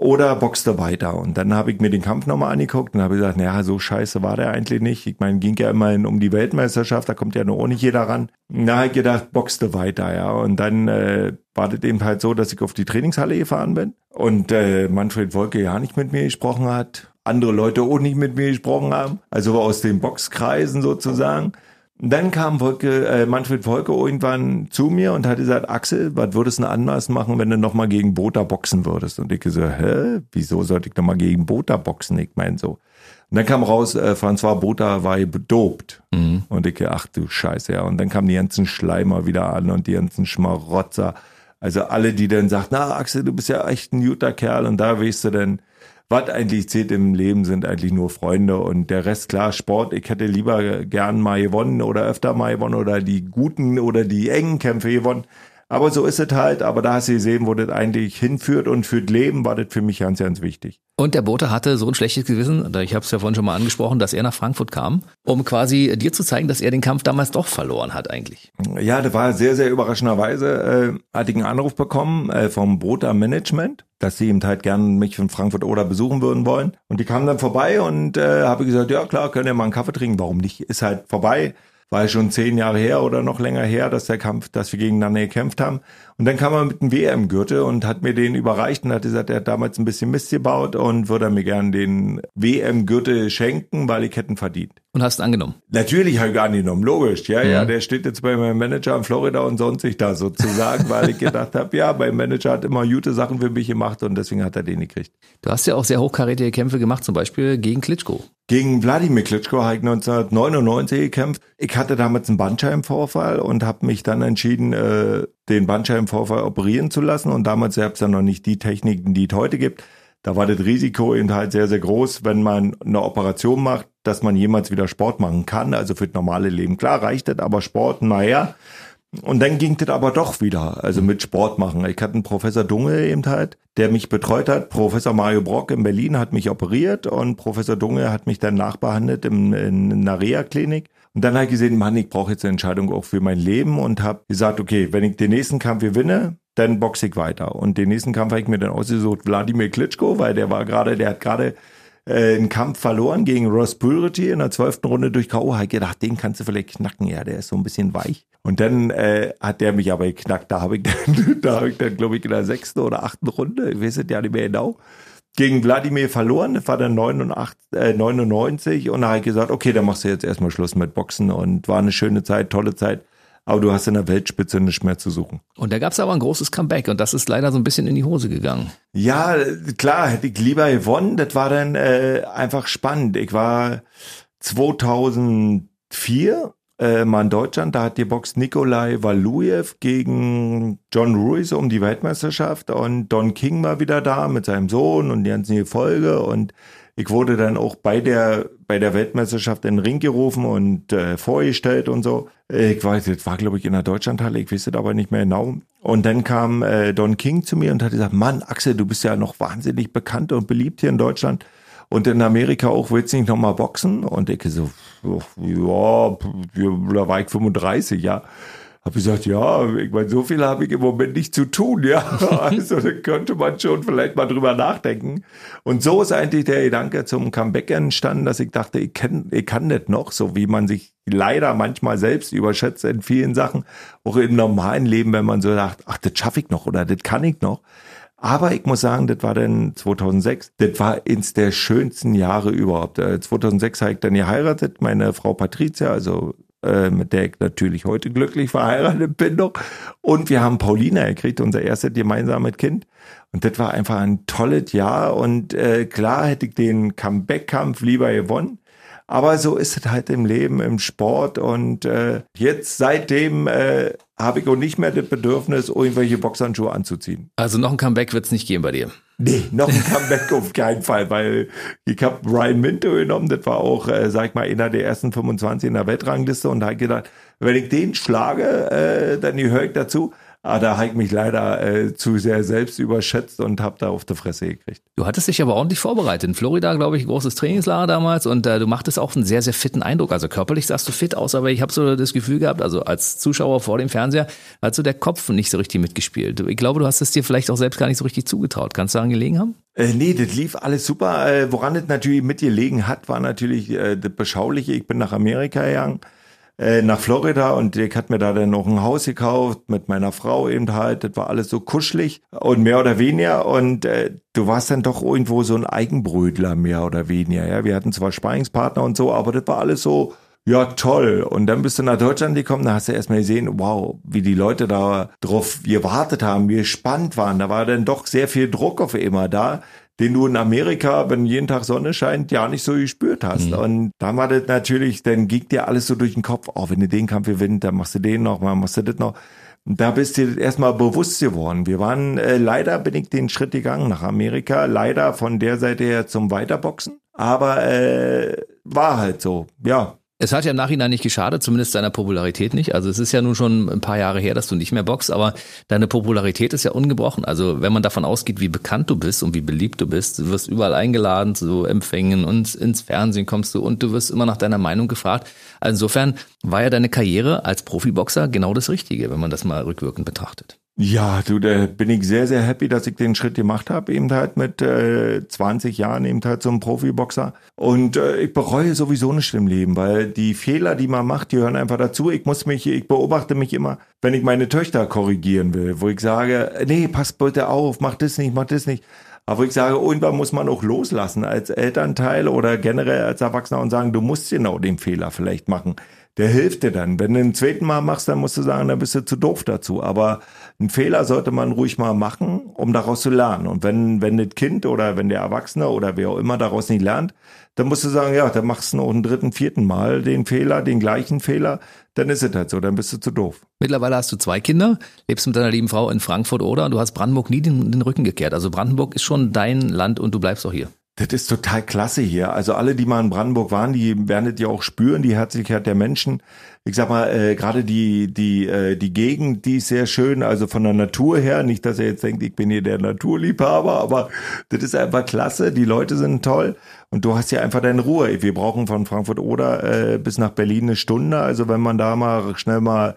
Oder boxst du weiter? Und dann habe ich mir den Kampf nochmal angeguckt und habe gesagt, naja, so scheiße war der eigentlich nicht. Ich meine, ging ja immerhin um die Weltmeisterschaft, da kommt ja nur auch nicht jeder ran. Habe ich gedacht, boxst du weiter, ja. Und dann äh, war das eben halt so, dass ich auf die Trainingshalle gefahren bin und äh, Manfred Wolke ja nicht mit mir gesprochen hat andere Leute auch nicht mit mir gesprochen haben, also aus den Boxkreisen sozusagen. Dann kam Wolke, äh, Manfred Wolke irgendwann zu mir und hat gesagt, Axel, was würdest du denn anders machen, wenn du nochmal gegen Bota boxen würdest? Und ich so, hä, wieso sollte ich nochmal gegen Bota boxen? Ich meine so. Und dann kam raus, äh, François Bota war bedopt. Mhm. Und ich, ach du Scheiße, ja. Und dann kamen die ganzen Schleimer wieder an und die ganzen Schmarotzer. Also alle, die dann sagten, na Axel, du bist ja echt ein guter Kerl und da weißt du denn, was eigentlich zählt im Leben, sind eigentlich nur Freunde und der Rest, klar, Sport, ich hätte lieber gern mal gewonnen oder öfter mal gewonnen oder die guten oder die engen Kämpfe gewonnen. Aber so ist es halt. Aber da hast du gesehen, wo das eigentlich hinführt und für das Leben war das für mich ganz, ganz wichtig. Und der Bote hatte so ein schlechtes Gewissen, ich habe es ja vorhin schon mal angesprochen, dass er nach Frankfurt kam, um quasi dir zu zeigen, dass er den Kampf damals doch verloren hat eigentlich. Ja, das war sehr, sehr überraschenderweise. Äh, hatte ich einen Anruf bekommen äh, vom Boter Management, dass sie eben halt gern mich von Frankfurt oder besuchen würden wollen. Und die kamen dann vorbei und äh, habe gesagt, ja klar, können wir mal einen Kaffee trinken. Warum nicht? Ist halt vorbei war schon zehn Jahre her oder noch länger her, dass der Kampf, dass wir gegeneinander gekämpft haben. Und dann kam er mit einem WM-Gürtel und hat mir den überreicht und hat gesagt, er hat damals ein bisschen Mist gebaut und würde mir gern den WM-Gürtel schenken, weil ich hätten verdient. Und hast angenommen? Natürlich habe ich angenommen, logisch. Ja, ja, ja, der steht jetzt bei meinem Manager in Florida und sonstig da sozusagen, weil ich gedacht habe, ja, mein Manager hat immer gute Sachen für mich gemacht und deswegen hat er den gekriegt. Du hast ja auch sehr hochkarätige Kämpfe gemacht, zum Beispiel gegen Klitschko. Gegen Wladimir Klitschko habe ich 1999 gekämpft. Ich hatte damals einen Bandscheibenvorfall und habe mich dann entschieden, äh, den Bandscheibenvorfall operieren zu lassen. Und damals gab es ja noch nicht die Techniken, die es heute gibt. Da war das Risiko eben halt sehr, sehr groß, wenn man eine Operation macht, dass man jemals wieder Sport machen kann. Also für das normale Leben. Klar reicht das, aber Sport, naja. Und dann ging das aber doch wieder, also mit Sport machen. Ich hatte einen Professor Dunge eben halt, der mich betreut hat. Professor Mario Brock in Berlin hat mich operiert und Professor Dunge hat mich dann nachbehandelt im, in einer Reha-Klinik. Und dann habe ich gesehen, Mann, ich brauche jetzt eine Entscheidung auch für mein Leben und habe gesagt, okay, wenn ich den nächsten Kampf gewinne, dann boxe ich weiter. Und den nächsten Kampf habe ich mir dann ausgesucht, Wladimir Klitschko, weil der war gerade, der hat gerade äh, einen Kampf verloren gegen Ross Pulrity in der zwölften Runde durch K.O. Habe ich gedacht, den kannst du vielleicht knacken, ja, der ist so ein bisschen weich. Und dann äh, hat der mich aber geknackt. Da habe ich dann, da habe ich dann, glaube ich, in der sechsten oder achten Runde, ich weiß es ja nicht mehr genau, gegen Wladimir verloren. Das war dann 89, äh, 99 und da habe ich gesagt, okay, dann machst du jetzt erstmal Schluss mit Boxen und war eine schöne Zeit, tolle Zeit aber du hast in der Weltspitze nicht mehr zu suchen. Und da gab es aber ein großes Comeback und das ist leider so ein bisschen in die Hose gegangen. Ja, klar, hätte ich lieber gewonnen. Das war dann äh, einfach spannend. Ich war 2004 äh, mal in Deutschland, da hat die Box Nikolai Walujew gegen John Ruiz um die Weltmeisterschaft und Don King war wieder da mit seinem Sohn und die ganzen Folge und ich wurde dann auch bei der bei der Weltmeisterschaft in den Ring gerufen und äh, vorgestellt und so. Ich weiß, das war glaube ich in der Deutschlandhalle, ich weiß es aber nicht mehr genau. Und dann kam äh, Don King zu mir und hat gesagt, Mann, Axel, du bist ja noch wahnsinnig bekannt und beliebt hier in Deutschland und in Amerika auch, willst du nicht nochmal boxen? Und ich so, ja, da war ich 35, ja. Habe ich gesagt, ja, ich meine, so viel habe ich im Moment nicht zu tun, ja. Also da könnte man schon vielleicht mal drüber nachdenken. Und so ist eigentlich der Gedanke zum Comeback entstanden, dass ich dachte, ich, kenn, ich kann das noch, so wie man sich leider manchmal selbst überschätzt in vielen Sachen, auch im normalen Leben, wenn man so sagt, ach, das schaffe ich noch oder das kann ich noch. Aber ich muss sagen, das war dann 2006, das war eins der schönsten Jahre überhaupt. 2006 äh, habe ich dann geheiratet, meine Frau Patricia, also äh, mit der ich natürlich heute glücklich verheiratet bin noch. Und wir haben Paulina gekriegt, unser erstes gemeinsames Kind. Und das war einfach ein tolles Jahr. Und äh, klar hätte ich den Comeback-Kampf lieber gewonnen. Aber so ist es halt im Leben, im Sport. Und äh, jetzt seitdem äh, habe ich auch nicht mehr das Bedürfnis, irgendwelche Boxhandschuhe anzuziehen. Also noch ein Comeback wird es nicht geben bei dir. Nee, noch ein Comeback auf keinen Fall, weil ich habe Ryan Minto genommen, das war auch, äh, sag ich mal, einer der ersten 25 in der Weltrangliste und da habe ich gedacht, wenn ich den schlage, äh, dann gehöre ich dazu. Ah, da habe ich mich leider äh, zu sehr selbst überschätzt und habe da auf die Fresse gekriegt. Du hattest dich aber ordentlich vorbereitet. In Florida, glaube ich, großes Trainingslager damals und äh, du machtest auch einen sehr, sehr fitten Eindruck. Also körperlich sahst du fit aus, aber ich habe so das Gefühl gehabt, also als Zuschauer vor dem Fernseher, hat so der Kopf nicht so richtig mitgespielt. Ich glaube, du hast es dir vielleicht auch selbst gar nicht so richtig zugetraut. Kannst du daran gelegen haben? Äh, nee, das lief alles super. Äh, woran es natürlich mit gelegen hat, war natürlich äh, das Beschauliche. Ich bin nach Amerika gegangen äh, nach Florida und ich hat mir da dann noch ein Haus gekauft mit meiner Frau eben halt. Das war alles so kuschelig und mehr oder weniger und äh, du warst dann doch irgendwo so ein Eigenbrödler mehr oder weniger. Ja, wir hatten zwar Sparingspartner und so, aber das war alles so ja, toll. Und dann bist du nach Deutschland gekommen, da hast du erstmal gesehen, wow, wie die Leute da drauf gewartet haben, wie gespannt waren. Da war dann doch sehr viel Druck auf immer da den du in Amerika, wenn jeden Tag Sonne scheint, ja nicht so gespürt hast. Mhm. Und da war das natürlich, dann ging dir alles so durch den Kopf, oh, wenn du den Kampf gewinnst, dann machst du den noch mal, machst du das noch. Und da bist du erstmal bewusst geworden. Wir waren, äh, leider bin ich den Schritt gegangen nach Amerika, leider von der Seite her zum Weiterboxen. Aber äh, war halt so, ja. Es hat ja im Nachhinein nicht geschadet, zumindest deiner Popularität nicht. Also es ist ja nun schon ein paar Jahre her, dass du nicht mehr boxst, aber deine Popularität ist ja ungebrochen. Also wenn man davon ausgeht, wie bekannt du bist und wie beliebt du bist, du wirst überall eingeladen zu Empfängen und ins Fernsehen kommst du und du wirst immer nach deiner Meinung gefragt. Also insofern war ja deine Karriere als Profiboxer genau das Richtige, wenn man das mal rückwirkend betrachtet. Ja, du, da bin ich sehr, sehr happy, dass ich den Schritt gemacht habe, eben halt mit äh, 20 Jahren eben halt zum Profiboxer. Und äh, ich bereue sowieso nicht im Leben, weil die Fehler, die man macht, die hören einfach dazu. Ich muss mich, ich beobachte mich immer, wenn ich meine Töchter korrigieren will, wo ich sage, nee, pass bitte auf, mach das nicht, mach das nicht. Aber ich sage, irgendwann muss man auch loslassen als Elternteil oder generell als Erwachsener und sagen, du musst genau den Fehler vielleicht machen der hilft dir dann. Wenn du ein zweiten Mal machst, dann musst du sagen, dann bist du zu doof dazu. Aber einen Fehler sollte man ruhig mal machen, um daraus zu lernen. Und wenn, wenn das Kind oder wenn der Erwachsene oder wer auch immer daraus nicht lernt, dann musst du sagen, ja, dann machst du noch einen dritten, vierten Mal den Fehler, den gleichen Fehler, dann ist es halt so, dann bist du zu doof. Mittlerweile hast du zwei Kinder, lebst mit deiner lieben Frau in Frankfurt oder du hast Brandenburg nie den, den Rücken gekehrt. Also Brandenburg ist schon dein Land und du bleibst auch hier. Das ist total klasse hier. Also alle, die mal in Brandenburg waren, die werden das ja auch spüren, die Herzlichkeit der Menschen. Ich sag mal, äh, gerade die, die, äh, die Gegend, die ist sehr schön, also von der Natur her. Nicht, dass er jetzt denkt, ich bin hier der Naturliebhaber, aber das ist einfach klasse. Die Leute sind toll und du hast hier einfach deine Ruhe. Wir brauchen von Frankfurt oder äh, bis nach Berlin eine Stunde. Also wenn man da mal schnell mal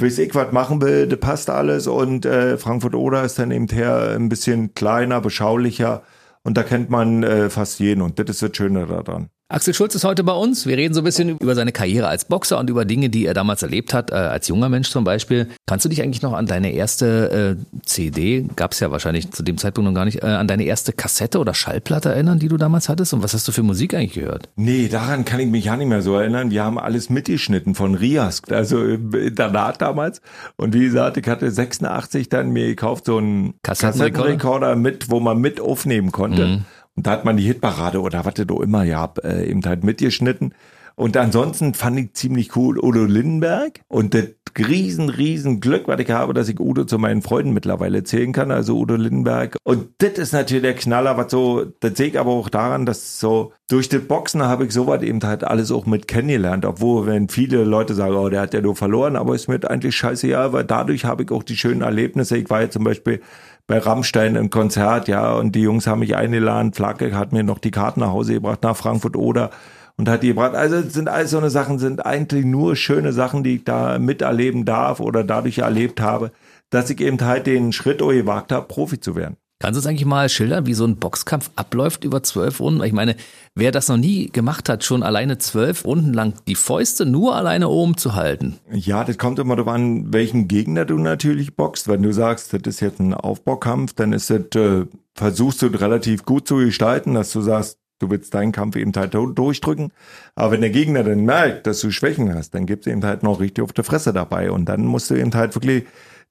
weiß ich was machen will, das passt alles und äh, Frankfurt oder ist dann eben her ein bisschen kleiner, beschaulicher und da kennt man äh, fast jeden und das ist das Schöne daran. Axel Schulz ist heute bei uns. Wir reden so ein bisschen über seine Karriere als Boxer und über Dinge, die er damals erlebt hat, äh, als junger Mensch zum Beispiel. Kannst du dich eigentlich noch an deine erste äh, CD, gab es ja wahrscheinlich zu dem Zeitpunkt noch gar nicht, äh, an deine erste Kassette oder Schallplatte erinnern, die du damals hattest? Und was hast du für Musik eigentlich gehört? Nee, daran kann ich mich ja nicht mehr so erinnern. Wir haben alles mitgeschnitten von Rias, also im Internat damals. Und wie gesagt, ich hatte 86 dann mir gekauft so einen Kassettenrekorder, Kassettenrekorder mit, wo man mit aufnehmen konnte. Mhm. Und da hat man die Hitparade oder was du immer ja äh, eben halt mitgeschnitten. Und ansonsten fand ich ziemlich cool Udo Lindenberg und das riesen, riesen Glück, was ich habe, dass ich Udo zu meinen Freunden mittlerweile zählen kann, also Udo Lindenberg. Und das ist natürlich der Knaller, was so, das sehe ich aber auch daran, dass so durch das Boxen habe ich sowas eben halt alles auch mit kennengelernt, obwohl wenn viele Leute sagen, oh, der hat ja nur verloren, aber ist mir eigentlich scheiße, ja, weil dadurch habe ich auch die schönen Erlebnisse. Ich war ja zum Beispiel bei Rammstein im Konzert, ja, und die Jungs haben mich eingeladen. Flagge hat mir noch die Karten nach Hause gebracht nach Frankfurt oder und hat die gebracht. Also sind all so eine Sachen, sind eigentlich nur schöne Sachen, die ich da miterleben darf oder dadurch erlebt habe, dass ich eben halt den Schritt gewagt habe, Profi zu werden. Kannst du uns eigentlich mal schildern, wie so ein Boxkampf abläuft über zwölf Runden? Ich meine, wer das noch nie gemacht hat, schon alleine zwölf Runden lang die Fäuste nur alleine oben zu halten. Ja, das kommt immer darauf an, welchen Gegner du natürlich boxst. Wenn du sagst, das ist jetzt ein Aufbaukampf, dann ist das, äh, versuchst du relativ gut zu gestalten, dass du sagst, du willst deinen Kampf eben halt durchdrücken. Aber wenn der Gegner dann merkt, dass du Schwächen hast, dann gibt's eben halt noch richtig auf der Fresse dabei. Und dann musst du eben halt wirklich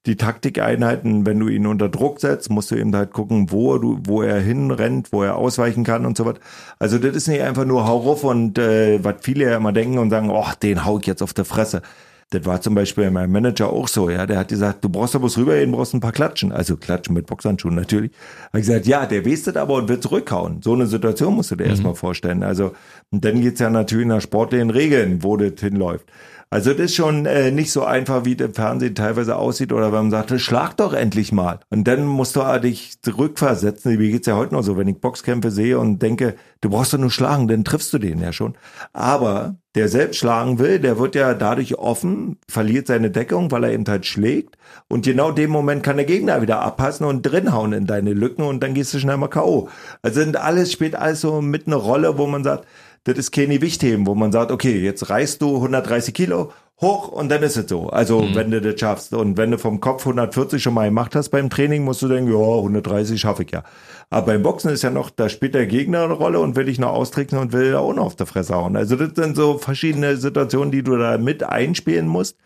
die Taktikeinheiten, wenn du ihn unter Druck setzt, musst du eben halt gucken, wo du, wo er hinrennt, wo er ausweichen kann und so was. Also das ist nicht einfach nur hau ruf und äh, was viele ja immer denken und sagen, oh, den hau ich jetzt auf der Fresse. Das war zum Beispiel mein Manager auch so, ja. Der hat gesagt, du brauchst da bloß rübergehen, brauchst ein paar Klatschen. Also Klatschen mit Boxhandschuhen natürlich. Ich gesagt, ja, der das aber und wird zurückhauen. So eine Situation musst du dir mhm. erstmal vorstellen. Also, und dann geht's ja natürlich nach sportlichen Regeln, wo das hinläuft. Also das ist schon äh, nicht so einfach, wie der Fernsehen teilweise aussieht oder wenn man sagt, schlag doch endlich mal. Und dann musst du dich zurückversetzen. Wie geht's ja heute noch so, wenn ich Boxkämpfe sehe und denke, du brauchst doch nur schlagen, dann triffst du den ja schon. Aber der selbst schlagen will, der wird ja dadurch offen, verliert seine Deckung, weil er eben halt schlägt. Und genau dem Moment kann der Gegner wieder abpassen und drinhauen in deine Lücken und dann gehst du schnell mal K.O. Also sind alles, spielt alles so mit einer Rolle, wo man sagt, das ist keine Wichtheben, wo man sagt, okay, jetzt reißt du 130 Kilo hoch und dann ist es so. Also mhm. wenn du das schaffst und wenn du vom Kopf 140 schon mal gemacht hast beim Training, musst du denken, ja, 130 schaffe ich ja. Aber beim Boxen ist ja noch, da spielt der Gegner eine Rolle und will ich noch austricksen und will auch noch auf der Fresse hauen. Also das sind so verschiedene Situationen, die du da mit einspielen musst.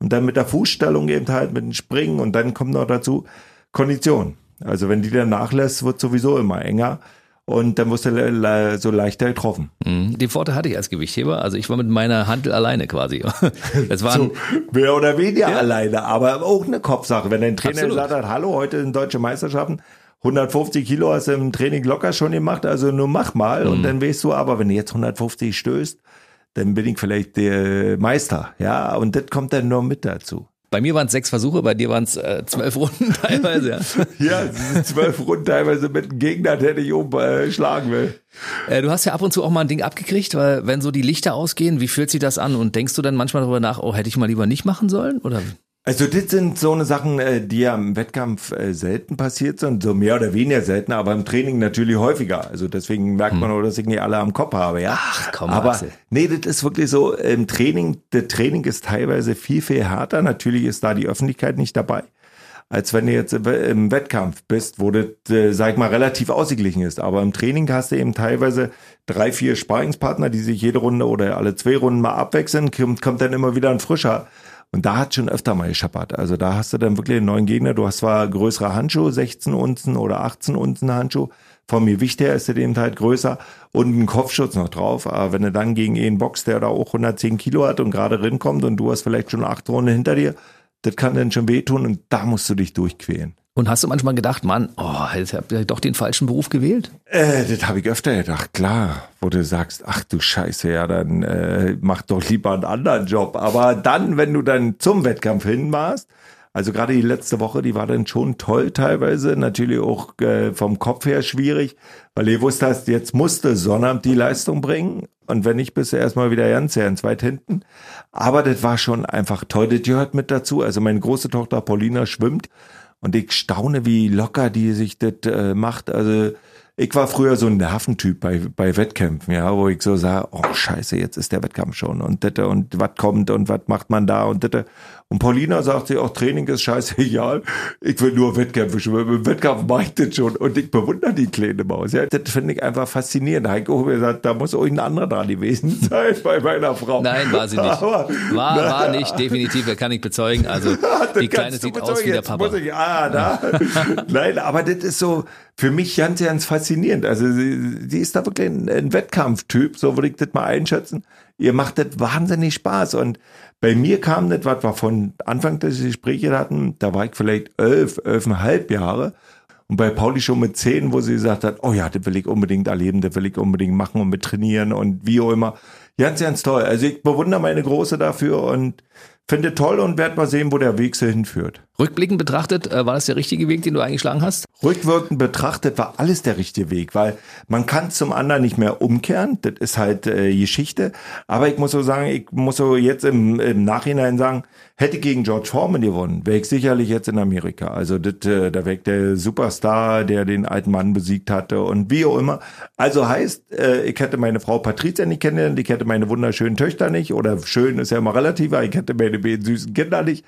Und dann mit der Fußstellung eben halt, mit dem Springen und dann kommt noch dazu Kondition. Also wenn die dann nachlässt, wird sowieso immer enger und dann wirst du so leichter getroffen. Mhm. Den Vorteil hatte ich als Gewichtheber. Also ich war mit meiner Handel alleine quasi. Das war so, mehr oder weniger ja. alleine, aber auch eine Kopfsache. Wenn dein Trainer Absolut. gesagt hat, hallo, heute sind deutsche Meisterschaften, 150 Kilo hast du im Training locker schon gemacht, also nur mach mal. Mhm. Und dann weißt du, aber wenn du jetzt 150 stößt, dann bin ich vielleicht der Meister. Ja, und das kommt dann nur mit dazu. Bei mir waren es sechs Versuche, bei dir waren es äh, zwölf Runden teilweise. Ja, ja zwölf Runden teilweise mit einem Gegner, der dich umschlagen äh, will. Äh, du hast ja ab und zu auch mal ein Ding abgekriegt, weil wenn so die Lichter ausgehen, wie fühlt sich das an? Und denkst du dann manchmal darüber nach, oh, hätte ich mal lieber nicht machen sollen? Oder? Also das sind so eine Sachen, äh, die ja im Wettkampf äh, selten passiert sind, so mehr oder weniger selten, aber im Training natürlich häufiger. Also deswegen merkt man hm. auch, dass ich nicht alle am Kopf habe, ja. Ach komm, aber Axel. nee, das ist wirklich so. Im Training, das Training ist teilweise viel viel härter. Natürlich ist da die Öffentlichkeit nicht dabei, als wenn du jetzt im Wettkampf bist, wo das, äh, sag ich mal, relativ ausgeglichen ist. Aber im Training hast du eben teilweise drei, vier Sparingspartner, die sich jede Runde oder alle zwei Runden mal abwechseln. Kommt, kommt dann immer wieder ein frischer und da hat schon öfter mal gescheppert. Also da hast du dann wirklich einen neuen Gegner. Du hast zwar größere Handschuhe, 16 Unzen oder 18 Unzen Handschuh. Vom Gewicht her ist der eben halt größer und einen Kopfschutz noch drauf. Aber wenn du dann gegen einen boxt, der da auch 110 Kilo hat und gerade rinkommt und du hast vielleicht schon acht Runden hinter dir, das kann dann schon wehtun und da musst du dich durchquälen. Und hast du manchmal gedacht, Mann, oh, jetzt habt ihr doch den falschen Beruf gewählt? Äh, das habe ich öfter gedacht, klar. Wo du sagst, ach du Scheiße, ja, dann äh, mach doch lieber einen anderen Job. Aber dann, wenn du dann zum Wettkampf hin warst, also gerade die letzte Woche, die war dann schon toll teilweise, natürlich auch äh, vom Kopf her schwierig, weil ihr wusst hast, jetzt musste Sonnabend die Leistung bringen und wenn nicht, bist du erstmal wieder ganz, ganz weit hinten. Aber das war schon einfach toll, das gehört mit dazu. Also meine große Tochter Paulina schwimmt und ich staune, wie locker die sich das äh, macht. Also ich war früher so ein Nerventyp bei, bei Wettkämpfen, ja, wo ich so sah, oh scheiße, jetzt ist der Wettkampf schon und das und was kommt und was macht man da und das. Und Paulina sagt sie auch, Training ist scheißegal. Ich will nur Wettkämpfe schwimmen. Im Wettkampf mache ich das schon. Und ich bewundere die kleine Maus. Ja, das finde ich einfach faszinierend. Heiko hat gesagt, da muss euch ein anderer dran gewesen sein bei meiner Frau. Nein, war sie nicht. Aber, war, war nicht, definitiv. Das kann ich bezeugen. Also, die Kleine sieht aus wie der Papa. Ich, ah, da. Nein, aber das ist so, für mich ganz, ganz faszinierend. Also, sie, sie ist da wirklich ein, ein Wettkampftyp. So würde ich das mal einschätzen. Ihr macht das wahnsinnig Spaß und bei mir kam das, was wir von Anfang des Gesprächs hatten, da war ich vielleicht elf, elfeinhalb Jahre. Und bei Pauli schon mit zehn, wo sie gesagt hat, oh ja, das will ich unbedingt erleben, das will ich unbedingt machen und mit trainieren und wie auch immer. Ganz, ganz toll. Also ich bewundere meine Große dafür und finde toll und werde mal sehen, wo der Weg so hinführt. Rückblickend betrachtet, äh, war das der richtige Weg, den du eingeschlagen hast? Rückwirkend betrachtet war alles der richtige Weg, weil man kann zum anderen nicht mehr umkehren. Das ist halt äh, Geschichte. Aber ich muss so sagen, ich muss so jetzt im, im Nachhinein sagen, hätte gegen George Foreman gewonnen, wäre ich sicherlich jetzt in Amerika. Also das, äh, da wäre der Superstar, der den alten Mann besiegt hatte und wie auch immer. Also heißt, äh, ich hätte meine Frau Patricia nicht kennengelernt, ich hätte meine wunderschönen Töchter nicht oder schön ist ja immer relativ, aber ich hätte meine beiden süßen Kinder nicht,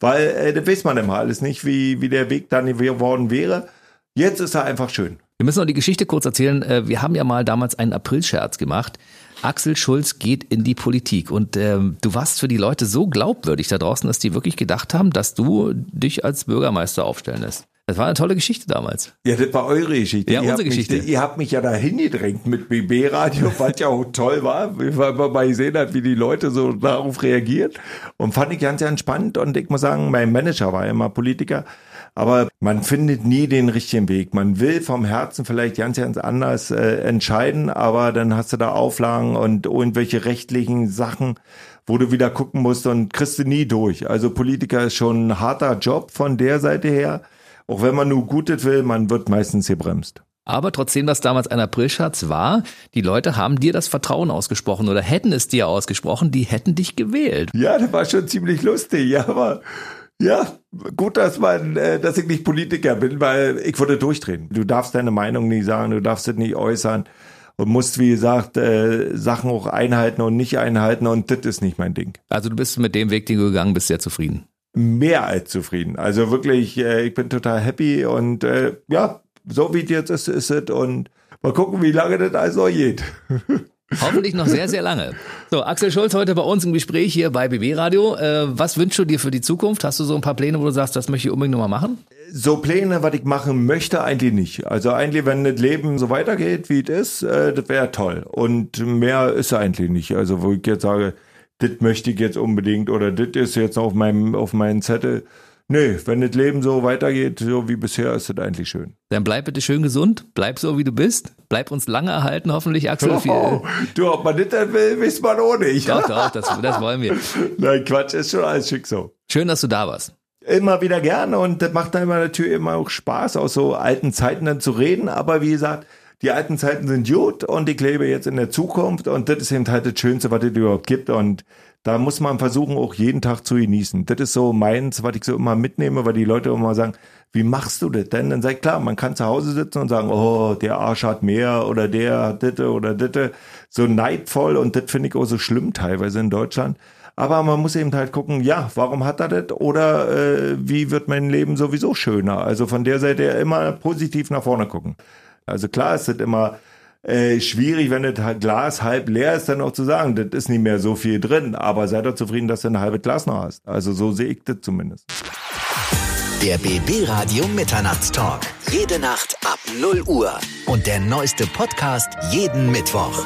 weil äh, das weiß man immer alles nicht, wie, wie der Weg dann geworden wäre. Jetzt ist er einfach schön. Wir müssen noch die Geschichte kurz erzählen. Äh, wir haben ja mal damals einen Aprilscherz gemacht. Axel Schulz geht in die Politik und ähm, du warst für die Leute so glaubwürdig da draußen, dass die wirklich gedacht haben, dass du dich als Bürgermeister aufstellen lässt. Das war eine tolle Geschichte damals. Ja, das war eure Geschichte. Ja, ihr unsere Geschichte. Mich, ihr habt mich ja da hingedrängt mit BB-Radio, was ja auch toll war, weil man mal gesehen hat, wie die Leute so darauf reagieren. Und fand ich ganz, ganz spannend. Und ich muss sagen, mein Manager war immer Politiker. Aber man findet nie den richtigen Weg. Man will vom Herzen vielleicht ganz, ganz anders äh, entscheiden, aber dann hast du da Auflagen und irgendwelche rechtlichen Sachen, wo du wieder gucken musst und kriegst du nie durch. Also Politiker ist schon ein harter Job von der Seite her. Auch wenn man nur Gutes will, man wird meistens gebremst. Aber trotzdem, dass damals ein Aprilschatz war, die Leute haben dir das Vertrauen ausgesprochen oder hätten es dir ausgesprochen, die hätten dich gewählt. Ja, das war schon ziemlich lustig, ja, aber ja, gut, dass man, äh, dass ich nicht Politiker bin, weil ich würde durchdrehen. Du darfst deine Meinung nie sagen, du darfst es nicht äußern und musst, wie gesagt, äh, Sachen auch einhalten und nicht einhalten und das ist nicht mein Ding. Also du bist mit dem Weg, den du gegangen bist, sehr zufrieden mehr als zufrieden. Also wirklich, äh, ich bin total happy und äh, ja, so wie es jetzt ist, ist es und mal gucken, wie lange das also geht. Hoffentlich noch sehr, sehr lange. So, Axel Schulz heute bei uns im Gespräch hier bei BB Radio. Äh, was wünschst du dir für die Zukunft? Hast du so ein paar Pläne, wo du sagst, das möchte ich unbedingt nochmal machen? So Pläne, was ich machen möchte, eigentlich nicht. Also eigentlich, wenn das Leben so weitergeht, wie es ist, äh, das wäre toll. Und mehr ist eigentlich nicht. Also wo ich jetzt sage, das möchte ich jetzt unbedingt oder das ist jetzt auf meinem, auf meinem Zettel. Nee, wenn das Leben so weitergeht, so wie bisher, ist das eigentlich schön. Dann bleib bitte schön gesund, bleib so wie du bist, bleib uns lange erhalten, hoffentlich, Axel. Oh, du, ob man das dann will, wisst man auch nicht. Doch, doch, das, das wollen wir. Nein, Quatsch, ist schon alles schick so. Schön, dass du da warst. Immer wieder gerne und das macht dann immer natürlich immer auch Spaß, aus so alten Zeiten dann zu reden, aber wie gesagt, die alten Zeiten sind gut und ich lebe jetzt in der Zukunft und das ist eben halt das Schönste, was es überhaupt gibt und da muss man versuchen, auch jeden Tag zu genießen. Das ist so meins, was ich so immer mitnehme, weil die Leute immer sagen, wie machst du das denn? Dann sag ich, klar, man kann zu Hause sitzen und sagen, oh, der Arsch hat mehr oder der hat ditte oder ditte. So neidvoll und das finde ich auch so schlimm teilweise in Deutschland. Aber man muss eben halt gucken, ja, warum hat er das? Oder äh, wie wird mein Leben sowieso schöner? Also von der Seite immer positiv nach vorne gucken. Also klar ist das immer äh, schwierig, wenn das Glas halb leer ist, dann auch zu sagen, das ist nicht mehr so viel drin, aber sei doch zufrieden, dass du ein halbes Glas noch hast. Also so sehe ich das zumindest. Der BB Radio Mitternachtstalk. Jede Nacht ab 0 Uhr. Und der neueste Podcast jeden Mittwoch.